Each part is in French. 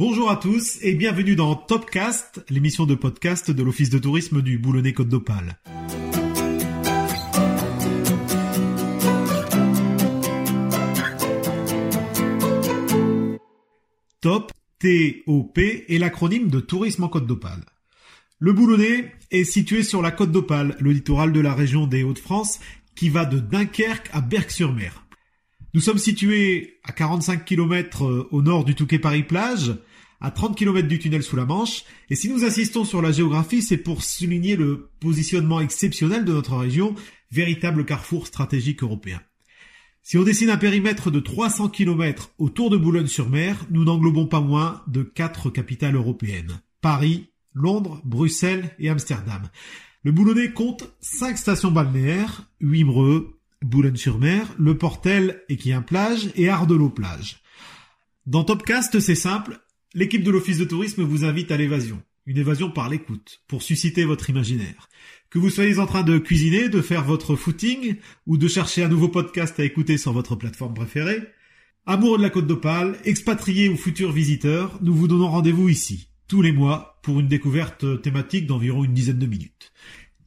Bonjour à tous et bienvenue dans Topcast, l'émission de podcast de l'Office de tourisme du Boulonnais-Côte d'Opale. Top, T-O-P est l'acronyme de Tourisme en Côte d'Opale. Le Boulonnais est situé sur la Côte d'Opale, le littoral de la région des Hauts-de-France, qui va de Dunkerque à Berck-sur-Mer. Nous sommes situés à 45 km euh, au nord du Touquet-Paris-Plage, à 30 km du tunnel sous la Manche, et si nous insistons sur la géographie, c'est pour souligner le positionnement exceptionnel de notre région, véritable carrefour stratégique européen. Si on dessine un périmètre de 300 km autour de Boulogne-sur-Mer, nous n'englobons pas moins de quatre capitales européennes. Paris, Londres, Bruxelles et Amsterdam. Le Boulonnais compte cinq stations balnéaires, Huimreux, Boulogne-sur-Mer, Le Portel, Équien-Plage et Ardelot-Plage. Dans Topcast, c'est simple, l'équipe de l'Office de tourisme vous invite à l'évasion. Une évasion par l'écoute, pour susciter votre imaginaire. Que vous soyez en train de cuisiner, de faire votre footing, ou de chercher un nouveau podcast à écouter sur votre plateforme préférée, amoureux de la Côte d'Opale, expatriés ou futurs visiteurs, nous vous donnons rendez-vous ici, tous les mois, pour une découverte thématique d'environ une dizaine de minutes.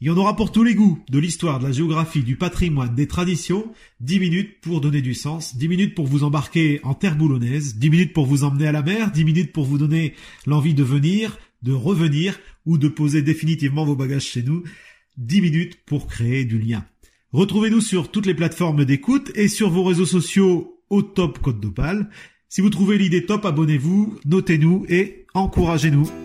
Il y en aura pour tous les goûts, de l'histoire, de la géographie, du patrimoine, des traditions, 10 minutes pour donner du sens, 10 minutes pour vous embarquer en terre boulonnaise, 10 minutes pour vous emmener à la mer, 10 minutes pour vous donner l'envie de venir, de revenir ou de poser définitivement vos bagages chez nous, 10 minutes pour créer du lien. Retrouvez-nous sur toutes les plateformes d'écoute et sur vos réseaux sociaux au top Côte d'Opale. Si vous trouvez l'idée top, abonnez-vous, notez-nous et encouragez-nous.